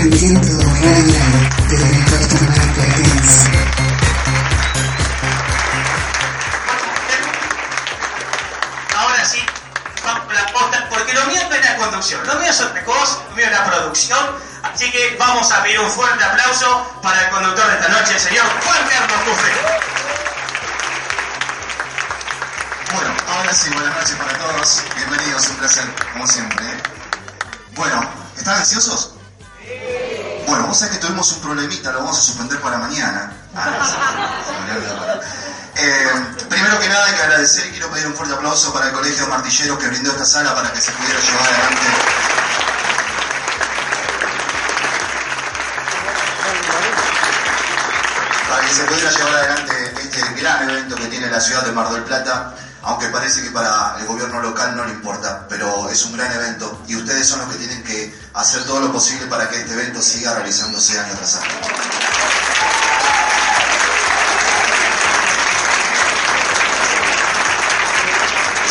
El Puerto Nueva Platense. Ahora sí, vamos con la posta, porque lo mío no es la conducción, lo mío es otra cosa, lo mío es la producción. Así que vamos a pedir un fuerte aplauso para el conductor de esta noche, el señor Juan Carlos Cufre. Bueno, ahora sí, buenas noches para todos. Bienvenidos, un placer, como siempre. ¿eh? Bueno, ¿están ansiosos? Bueno, vos sabés que tuvimos un problemita, lo vamos a suspender para mañana. Ah. Eh, primero que nada hay que agradecer y quiero pedir un fuerte aplauso para el Colegio de Martilleros que brindó esta sala para que se pudiera llevar adelante. Para que se pudiera llevar adelante este gran evento que tiene la ciudad de Mar del Plata, aunque parece que para el gobierno local no le importa, pero es un gran evento y ustedes son los que tienen que hacer todo lo posible para que este evento siga realizándose año tras año.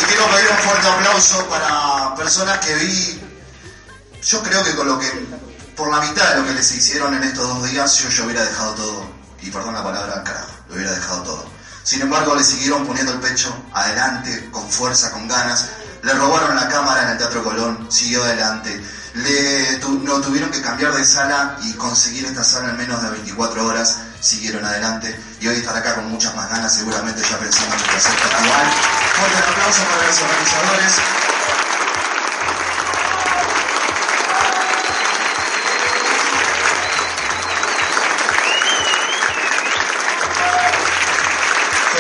Y quiero pedir un fuerte aplauso para personas que vi, yo creo que con lo que, por la mitad de lo que les hicieron en estos dos días, yo, yo hubiera dejado todo, y perdón la palabra, carajo, lo hubiera dejado todo. Sin embargo, le siguieron poniendo el pecho adelante, con fuerza, con ganas. Le robaron la cámara en el Teatro Colón, siguió adelante. Le no tuvieron que cambiar de sala y conseguir esta sala en menos de 24 horas, siguieron adelante. Y hoy estar acá con muchas más ganas, seguramente ya pensando en. Fuerte el aplauso para los organizadores.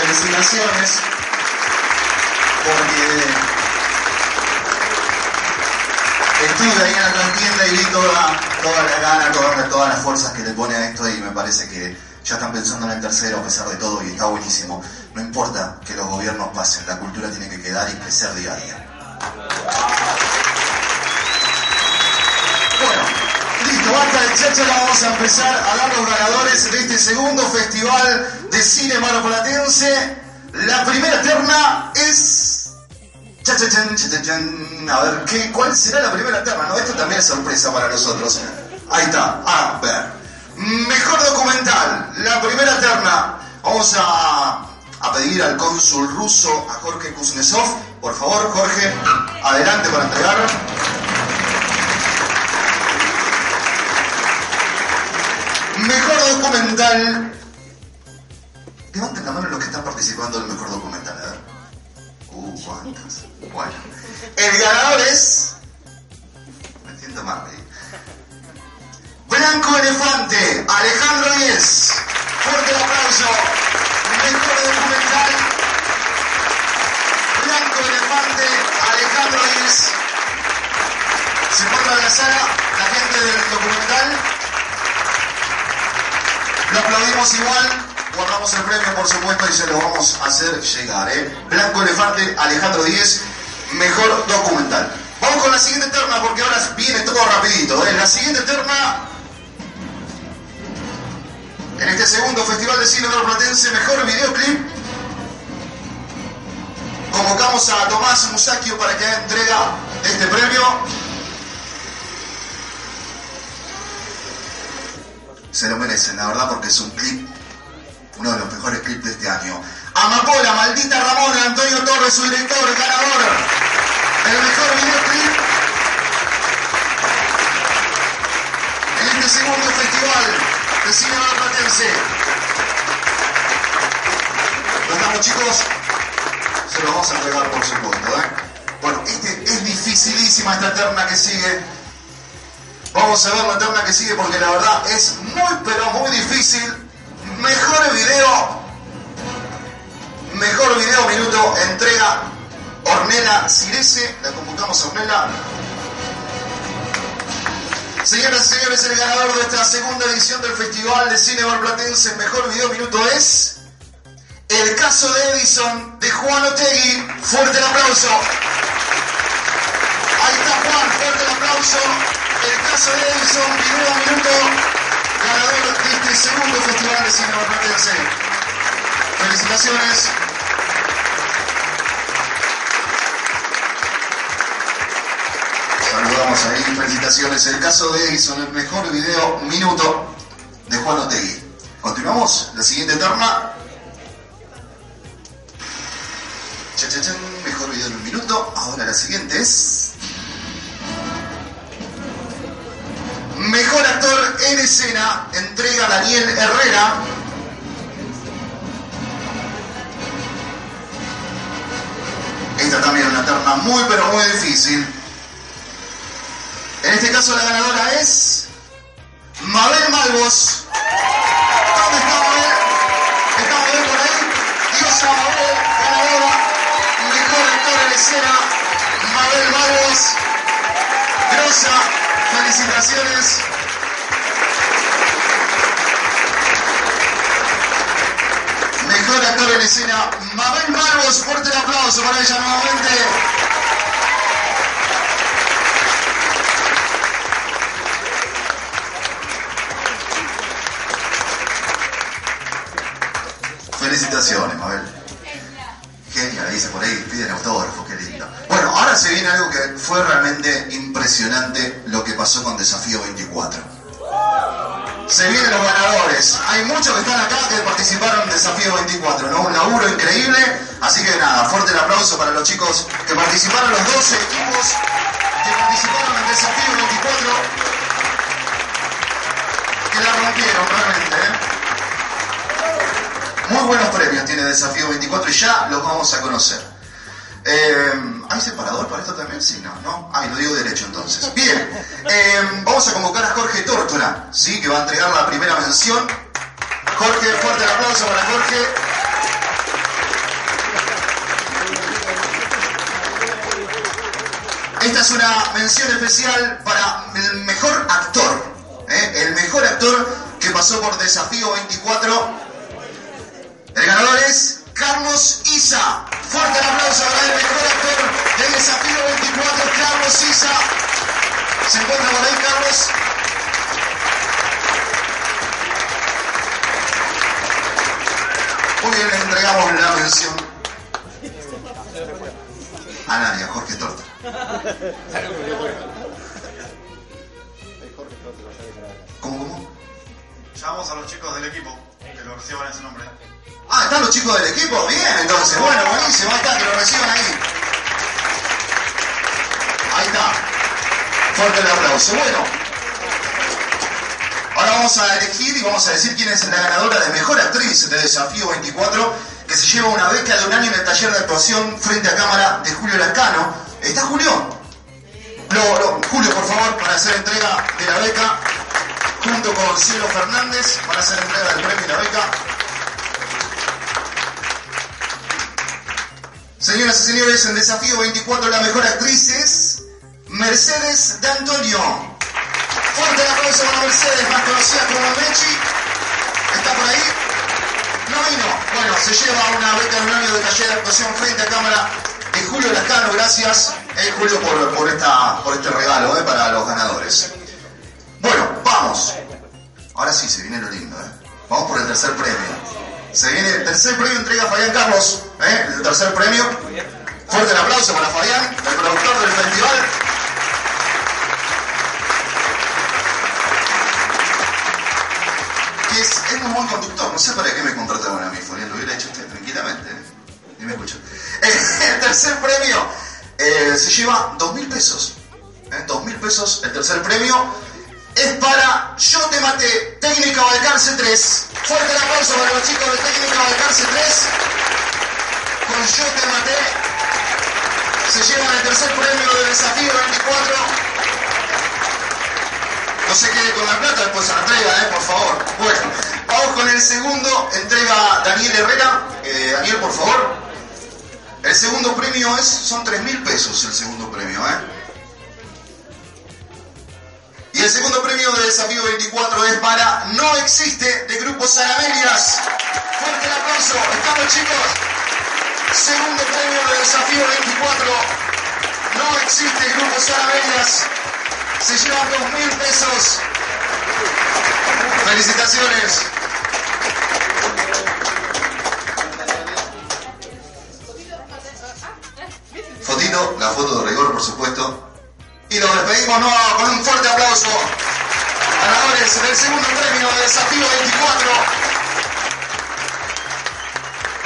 Felicitaciones, porque estuve ahí en la contienda y vi toda, toda la gana, toda- todas las fuerzas que le pone a esto y me parece que ya están pensando en el tercero a pesar de todo y está buenísimo. No importa que los gobiernos pasen, la cultura tiene que quedar y crecer día a día. Basta de chacha, vamos a empezar a dar los ganadores de este segundo festival de cine marplatense. La primera terna es... A ver, ¿qué, ¿cuál será la primera terna? No, esto también es sorpresa para nosotros. Ahí está, a ver. Mejor documental, la primera terna. Vamos a, a pedir al cónsul ruso, a Jorge Kuznetsov. Por favor, Jorge, adelante para entregar. Documental. Levanten la mano los que están participando del mejor documental, a ver. Uh, cuántas. Bueno. El ganador es. Me siento mal ahí. Blanco Elefante, Alejandro Díez. Fuerte el aplauso. Mejor documental. Blanco Elefante, Alejandro Díez. Se encuentra en la sala la gente del documental. Lo aplaudimos igual, guardamos el premio por supuesto y se lo vamos a hacer llegar. ¿eh? Blanco Elefante, Alejandro Díez, mejor documental. Vamos con la siguiente terna porque ahora viene todo rapidito. ¿eh? La siguiente terna, en este segundo Festival de Cine Platense, mejor videoclip. Convocamos a Tomás Musacchio para que haga entrega este premio. Se lo merecen, la verdad, porque es un clip, uno de los mejores clips de este año. Amapola, maldita Ramona, Antonio Torres, su director, ganador, el mejor videoclip en este segundo festival de cine marplatense. ¿Lo estamos, chicos? Se lo vamos a entregar, por supuesto, ¿eh? Bueno, este, es dificilísima esta terna que sigue. Vamos a ver la terna que sigue porque la verdad es muy pero muy difícil. Mejor video. Mejor video minuto. Entrega Ornella Cirese. La convocamos a Ornella. Señoras y señores, el ganador de esta segunda edición del Festival de Cine Barplatense Mejor Video Minuto es el caso de Edison de Juan Otegui. Fuerte el aplauso. Ahí está Juan, fuerte el aplauso. El caso de Edison, video minuto, ganador de este segundo Festival de Cine. Felicitaciones. Saludamos ahí, felicitaciones. El caso de Edison, el mejor video minuto de Juan Otegui. Continuamos, la siguiente terna. Chan, chan, chan, mejor video en un minuto. Ahora la siguiente es. Mejor actor en escena, entrega Daniel Herrera. Esta también es una terna muy pero muy difícil. En este caso la ganadora es Mabel Malvos. Felicitaciones. Mejor actor en escena, Mabel Malvos. Fuerte el aplauso para ella nuevamente. Felicitaciones, Mabel. Genial, dice por ahí, piden autógrafos, se viene algo que fue realmente impresionante lo que pasó con Desafío 24. Se vienen los ganadores. Hay muchos que están acá que participaron en Desafío 24, ¿no? Un laburo increíble. Así que nada, fuerte el aplauso para los chicos que participaron, los 12 equipos que participaron en Desafío 24. Que la rompieron realmente, ¿eh? Muy buenos premios tiene Desafío 24 y ya los vamos a conocer. Eh, ¿Hay separador para esto también? Sí, no, no. Ay, lo digo derecho entonces. Bien, eh, vamos a convocar a Jorge Tórtola, ¿sí? que va a entregar la primera mención. Jorge, fuerte el aplauso para Jorge. Esta es una mención especial para el mejor actor. ¿eh? El mejor actor que pasó por Desafío 24 el ganador es Carlos Isa. Fuerte el aplauso para el mejor actor desafío 24, Carlos Isa. ¿Se encuentra por ahí, Carlos? Muy bien, le entregamos la mención a nadie, a Jorge Torta. ¿Cómo, cómo? Llamamos a los chicos del equipo que lo reciban ese nombre. Ah, están los chicos del equipo. Bien, entonces. Bueno, buenísimo. Ahí está, que lo reciban ahí. Ahí está. Fuerte el aplauso. Bueno. Ahora vamos a elegir y vamos a decir quién es la ganadora de Mejor Actriz de Desafío 24, que se lleva una beca de un año en el taller de actuación frente a cámara de Julio Lascano. ¿Está Julio? No, no, Julio, por favor, para hacer entrega de la beca, junto con Cielo Fernández, para hacer entrega del premio y la beca. Señoras y señores, en Desafío 24 la mejor actriz es Mercedes de Antonio. Fuerte el aplauso para Mercedes, más conocida como Mechi. ¿Está por ahí? No vino. Bueno, se lleva una beca de un año de taller de actuación frente a cámara de Julio Lascano. Gracias, eh, Julio, por, por, esta, por este regalo eh, para los ganadores. Bueno, vamos. Ahora sí, se viene lo lindo. Eh. Vamos por el tercer premio. Se viene el tercer premio, entrega Fabián Carlos, ¿eh? el tercer premio. Fuerte el aplauso para Fabián, el productor del festival. Es, un buen conductor, no sé para qué me contrataron a mí, Fabián, lo hubiera hecho usted tranquilamente. ¿eh? Ni me escucho. El tercer premio eh, se lleva dos mil pesos. Dos mil pesos el tercer premio es para Yo Te Maté, Técnica Balcarce 3. Fuerte el aplauso para los chicos de Técnica Balcarce 3. Con Yo Te Maté se llevan el tercer premio del desafío 24. No se quede con la plata, después se la entrega, eh, por favor. Bueno, vamos con el segundo. Entrega Daniel Herrera. Eh, Daniel, por favor. El segundo premio es, son 3 mil pesos el segundo premio, ¿eh? Y el segundo premio de Desafío 24 es para No Existe de Grupo Sanamelias. Fuerte el aplauso. Estamos chicos. Segundo premio de Desafío 24. No Existe Grupo Sanamelias. Se llevan dos mil pesos. Felicitaciones. Fotito, la foto de rigor, por supuesto. Y nos despedimos con un fuerte aplauso. Ganadores del segundo premio de Desafío 24.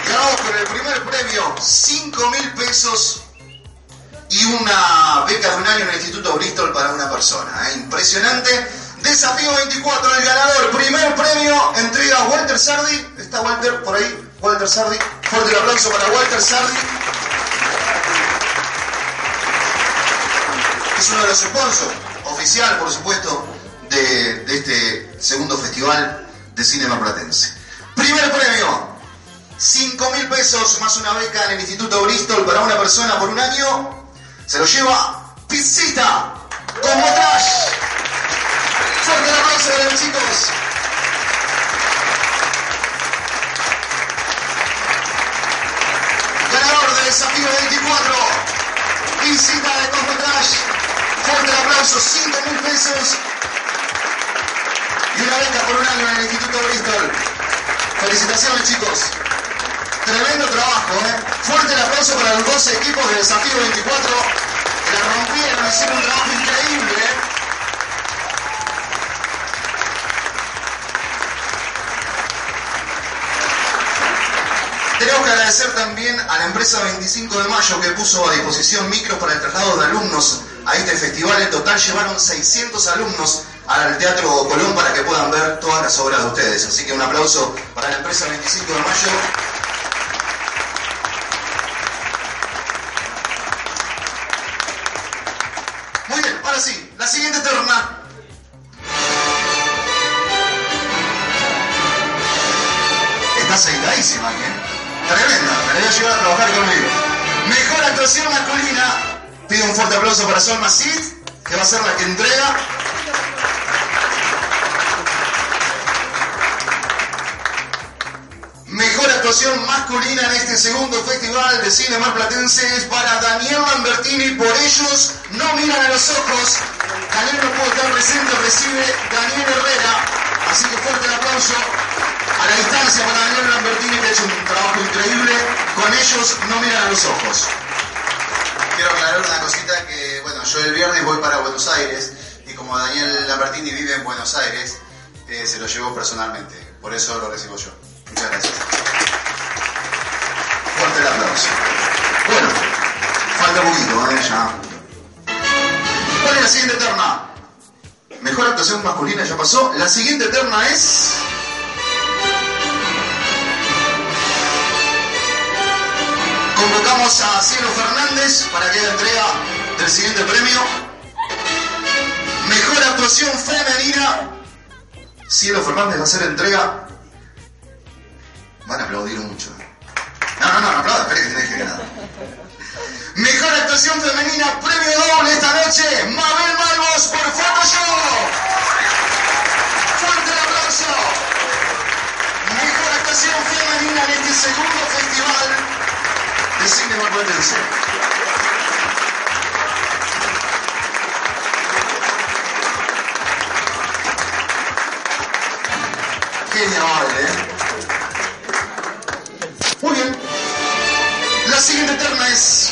Ganamos con el primer premio 5 mil pesos y una beca de un año en el Instituto Bristol para una persona. ¿eh? Impresionante. Desafío 24, el ganador. Primer premio, entrega Walter Sardi. ¿Está Walter por ahí? Walter Sardi. Fuerte el aplauso para Walter Sardi. Es uno de los sponsors, oficial por supuesto, de, este segundo festival de cine marplatense. Primer premio, 5 mil pesos más una beca en el Instituto Bristol para una persona por un año. Se lo lleva Pizzita como trash. Fuerte el aplauso de los chicos. Ganador del desafío 24. Pizzita de Cosmo Trash. Fuerte el aplauso, 5 mil pesos. Y una beca por un año en el Instituto Bristol. Felicitaciones chicos. Tremendo trabajo, ¿eh? Fuerte el aplauso para los 12 equipos de Desafío 24. Que la rompieron, hicieron un trabajo increíble, ¿eh? Tenemos que agradecer también a la empresa 25 de Mayo que puso a disposición micros para el traslado de alumnos a este festival. En total llevaron 600 alumnos al Teatro Colón para que puedan ver todas las obras de ustedes. Así que un aplauso para la empresa 25 de Mayo. Muy bien, ahora sí, la siguiente terna. Está aceitadísima, ¿eh? Tremenda, me la voy a llevar a trabajar conmigo. Mejor actuación masculina. Pido un fuerte aplauso para Sol Macid, que va a ser la que entrega. Mejor actuación masculina en este segundo festival de cine marplatense es para Daniel Lambertini. Por ellos no miran a los ojos. Daniel no pudo estar presente, recibe Daniel Herrera. Así que fuerte el aplauso a la distancia para Daniel Lambertini que ha hecho un trabajo increíble. Con ellos no miran a los ojos. Quiero aclarar una cosita que, bueno, yo el viernes voy para Buenos Aires y como Daniel Lambertini vive en Buenos Aires, eh, se lo llevo personalmente. Por eso lo recibo yo. Muchas gracias. Fuerte el aplauso. Bueno, falta poquito, ¿eh? Ya. ¿Cuál es la siguiente terna? Mejor actuación masculina ya pasó. La siguiente terna es. Convocamos a Cielo Fernández para que haga entrega del siguiente premio. Mejor actuación femenina. Cielo Fernández va a hacer entrega. Van a aplaudir mucho. No, no, no, no aplaudan, esperen que. Mejor actuación femenina, premio doble esta noche, Mabel Malvos por Photoshop. Fuerte el aplauso. Mejor actuación femenina en este segundo festival de cine marplatense. Qué amable, ¿eh? Muy bien. La siguiente terna es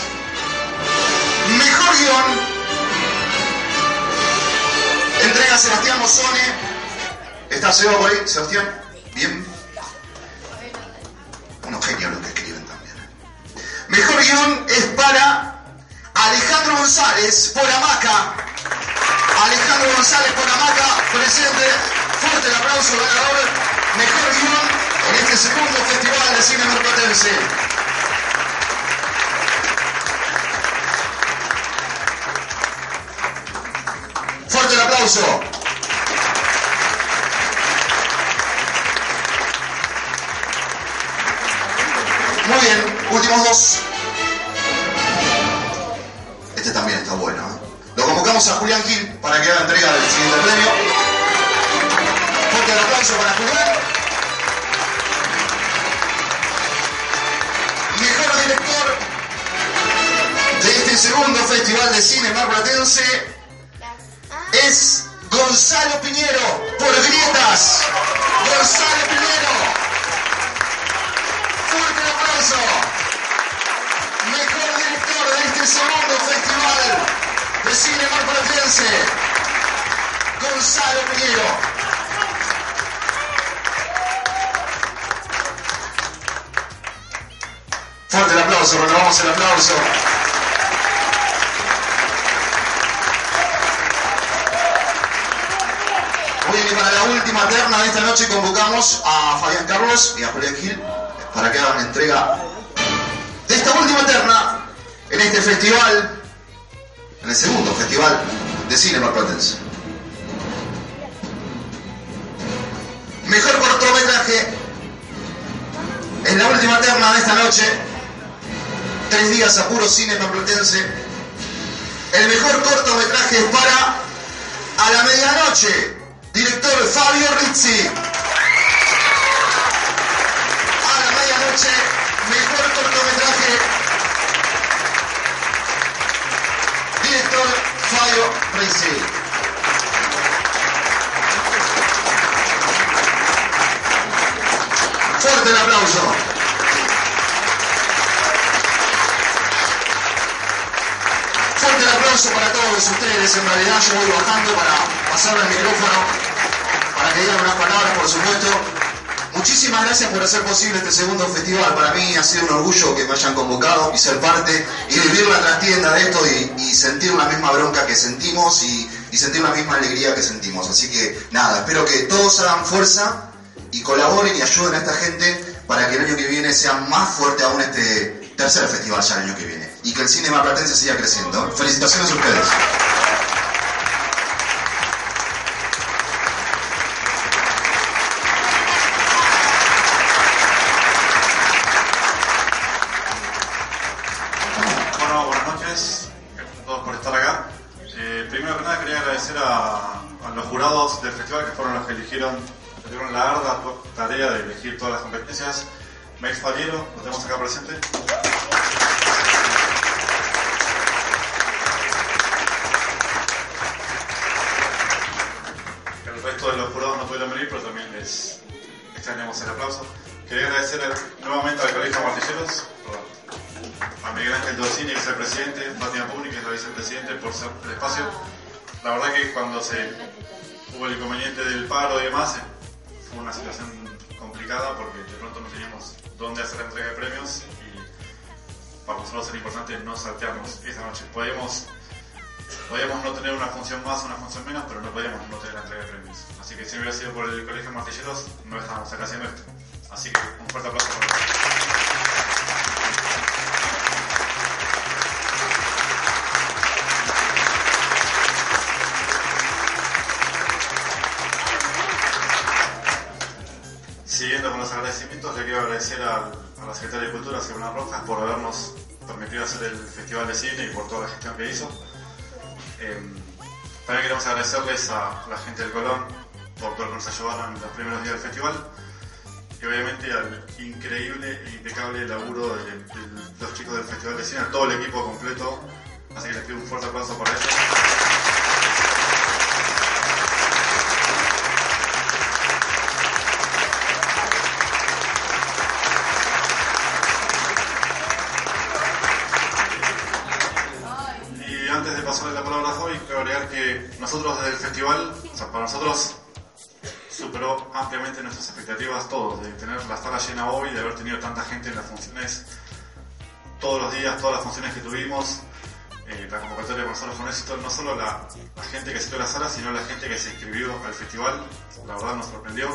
Mejor guion. Entrega Sebastián Mozone. ¿Está Seba por ahí? Sebastián. Por Hamaca. Alejandro González por Hamaca, presente. Fuerte el aplauso, ganador. Mejor guion en este segundo festival de cine marplatense. Fuerte el aplauso. Muy bien, últimos dos. Para que haga entrega del siguiente premio. Fuerte el aplauso para jugar. Mejor director de este segundo Festival de Cine Marplatense es Gonzalo Piñero por Grietas. Gonzalo Piñero. Fuerte el aplauso. De Cine Marplatense. Gonzalo Piñero. Fuerte el aplauso, renovamos el aplauso. Muy bien, y para la última terna de esta noche convocamos a Fabián Carlos y a Julián Gil para que hagan entrega de esta última terna en este festival, segundo festival de cine marplatense. Mejor cortometraje en la última terna de esta noche, tres días a puro cine marplatense. El mejor cortometraje es para A la Medianoche, director Fabio Rizzi. Fuerte el aplauso. Fuerte el aplauso para todos ustedes. En realidad yo voy bajando para pasarle el micrófono, para que digan unas palabras, por supuesto. Muchísimas gracias por hacer posible este segundo festival. Para mí ha sido un orgullo que me hayan convocado y ser parte y vivir la trastienda de esto y, y sentir la misma bronca que sentimos y, y sentir la misma alegría que sentimos. Así que nada, espero que todos hagan fuerza y colaboren y ayuden a esta gente para que el año que viene sea más fuerte aún este tercer festival ya el año que viene y que el cine marplatense siga creciendo. Felicitaciones a ustedes. Max Faliero, lo tenemos acá presente. El resto de los jurados no pudieron venir, pero también les extrañamos el aplauso. Quería agradecer nuevamente al Colegio Martilleros, a Miguel Ángel Dosini, que es el presidente, Fátima Puni, que es la vicepresidente, por ser el espacio. La verdad que cuando se hubo el inconveniente del paro y demás, fue una situación complicada porque de pronto no teníamos dónde hacer la entrega de premios y para nosotros era importante no saltearnos esa noche. Podíamos, podíamos no tener una función más, una función menos, pero no podíamos no tener la entrega de premios. Así que si hubiera sido por el Colegio Martilleros, no estábamos acá haciendo esto. Así que un fuerte aplauso para ellos. Quiero agradecer a, la Secretaria de Cultura, Simona Rojas, por habernos permitido hacer el Festival de Cine y por toda la gestión que hizo. Em, también queremos agradecerles a la gente del Colón por todo lo que nos ayudaron en los primeros días del festival y obviamente al increíble e impecable laburo de, de los chicos del Festival de Cine, a todo el equipo completo. Así que les pido un fuerte aplauso para ellos. Nosotros desde el festival, o sea, para nosotros superó ampliamente nuestras expectativas todos, de tener la sala llena hoy, de haber tenido tanta gente en las funciones todos los días, todas las funciones que tuvimos, eh, la convocatoria con nosotros con éxito, no solo la, la gente que asistió a la sala, sino la gente que se inscribió al festival, la verdad nos sorprendió.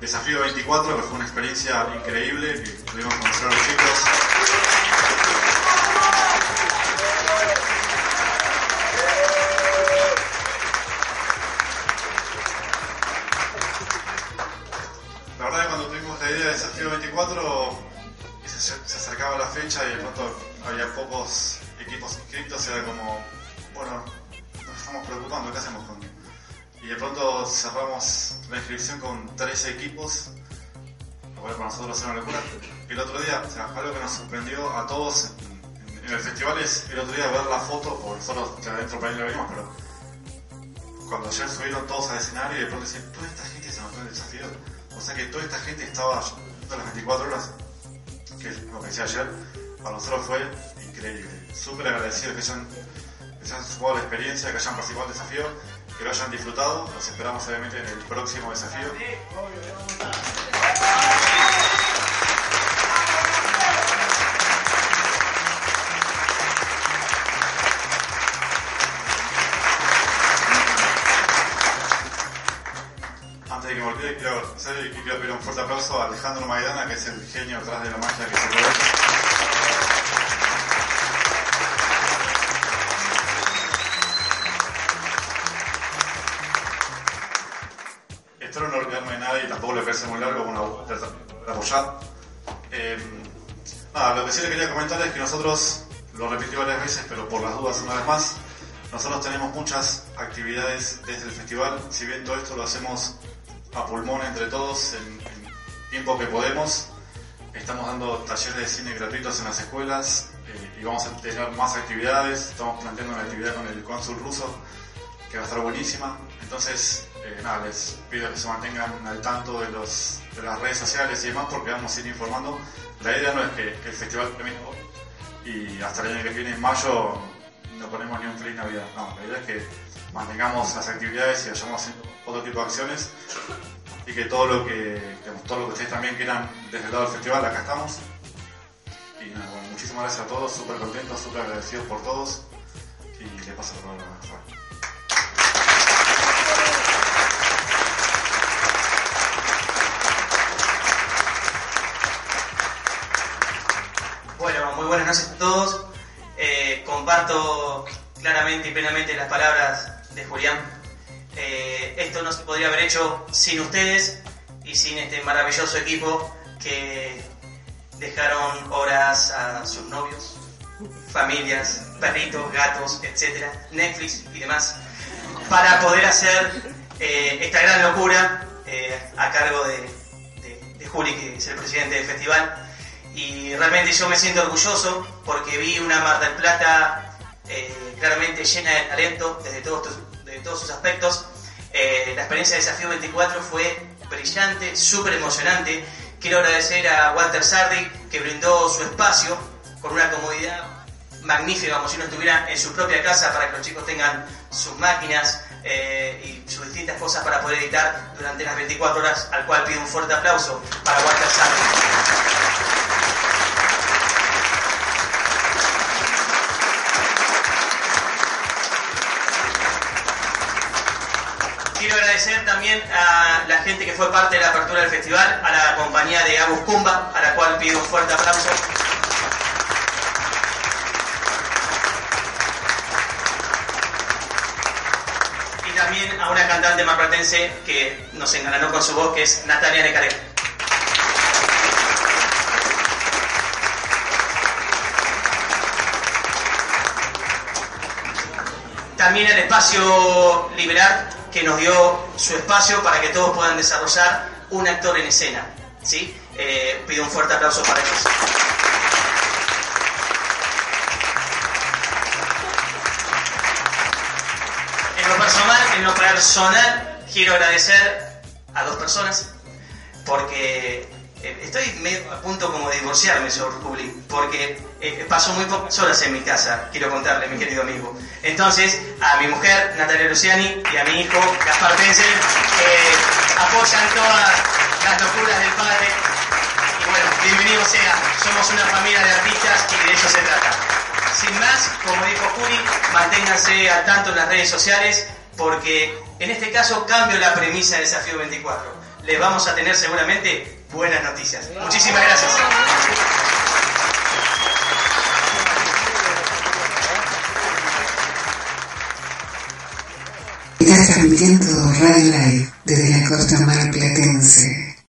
Desafío 24, que fue una experiencia increíble, que pudimos conocer a los chicos. Todos en, en el festival es el otro día ver la foto, porque nosotros de adentro para ahí lo venimos, pero cuando ayer subieron todos al escenario y de pronto decían, toda esta gente se anotó en el desafío. O sea que toda esta gente estaba de las 24 horas, que es lo que decía ayer, para nosotros fue increíble. Súper agradecidos que hayan, que hayan sumado la experiencia, que hayan participado del desafío, que lo hayan disfrutado. Los esperamos obviamente en el próximo desafío. Hacer y quiero pedir un fuerte aplauso a Alejandro Maidana, que es el genio detrás de la magia que se puede. Espero no olvidarme de nada y tampoco le parece muy largo bueno, de apoyar. Eh, nada, lo que sí le quería comentar es que nosotros, lo repetí varias veces, pero por las dudas una vez más, nosotros tenemos muchas actividades desde el festival, si bien todo esto lo hacemos a pulmón entre todos en, en tiempo que podemos, estamos dando talleres de cine gratuitos en las escuelas eh, y vamos a tener más actividades, estamos planteando una actividad con el cónsul ruso que va a estar buenísima, entonces eh, nada, les pido que se mantengan al tanto de, las redes sociales y demás porque vamos a ir informando. La idea no es que, el festival termine y hasta el año que viene, en mayo, no ponemos ni un feliz Navidad. No, la idea es que mantengamos las actividades y vayamos haciendo otro tipo de acciones y que todo lo que, digamos, todo lo que ustedes también quieran desde el lado del festival, acá estamos. Y nada, muchísimas gracias a todos, súper contentos, súper agradecidos por todos y les paso la palabra a Rafa. Bueno, muy buenas noches a todos. Eh, comparto claramente y plenamente las palabras de Julián. Esto no se podría haber hecho sin ustedes y sin este maravilloso equipo que dejaron horas a sus novios, familias, perritos, gatos, etcétera, Netflix y demás, para poder hacer eh, esta gran locura eh, a cargo de, de, de Juli, que es el presidente del festival y realmente yo me siento orgulloso porque vi una Mar del Plata eh, claramente llena de talento desde todos, todos sus aspectos. Eh, la experiencia de Desafío 24 fue brillante, súper emocionante. Quiero agradecer a Walter Sardi que brindó su espacio con una comodidad magnífica, como si uno estuviera en su propia casa para que los chicos tengan sus máquinas eh, y sus distintas cosas para poder editar durante las 24 horas, al cual pido un fuerte aplauso para Walter Sardi. Agradecer también a la gente que fue parte de la apertura del festival, a la compañía de Agus Kumba, a la cual pido un fuerte aplauso. Y también a una cantante marplatense que nos engalanó con su voz, que es Natalia Necaré. También el espacio Liberar, que nos dio su espacio para que todos puedan desarrollar un actor en escena. ¿sí? Eh, pido un fuerte aplauso para ellos. En lo personal, en lo personal, quiero agradecer a dos personas porque estoy medio a punto como de divorciarme, señor Juli, porque eh, paso muy pocas horas en mi casa, quiero contarle, mi querido amigo. Entonces, a mi mujer, Natalia Luciani, y a mi hijo, Gaspar Penzel, que apoyan todas las locuras del padre. Y bueno, bienvenido sea, somos una familia de artistas y de ello se trata. Sin más, como dijo Juli, manténganse al tanto en las redes sociales, porque en este caso cambio la premisa del Desafío 24. Les vamos a tener seguramente buenas noticias. Muchísimas gracias. Está transmitiendo Radio Live desde la costa marplatense.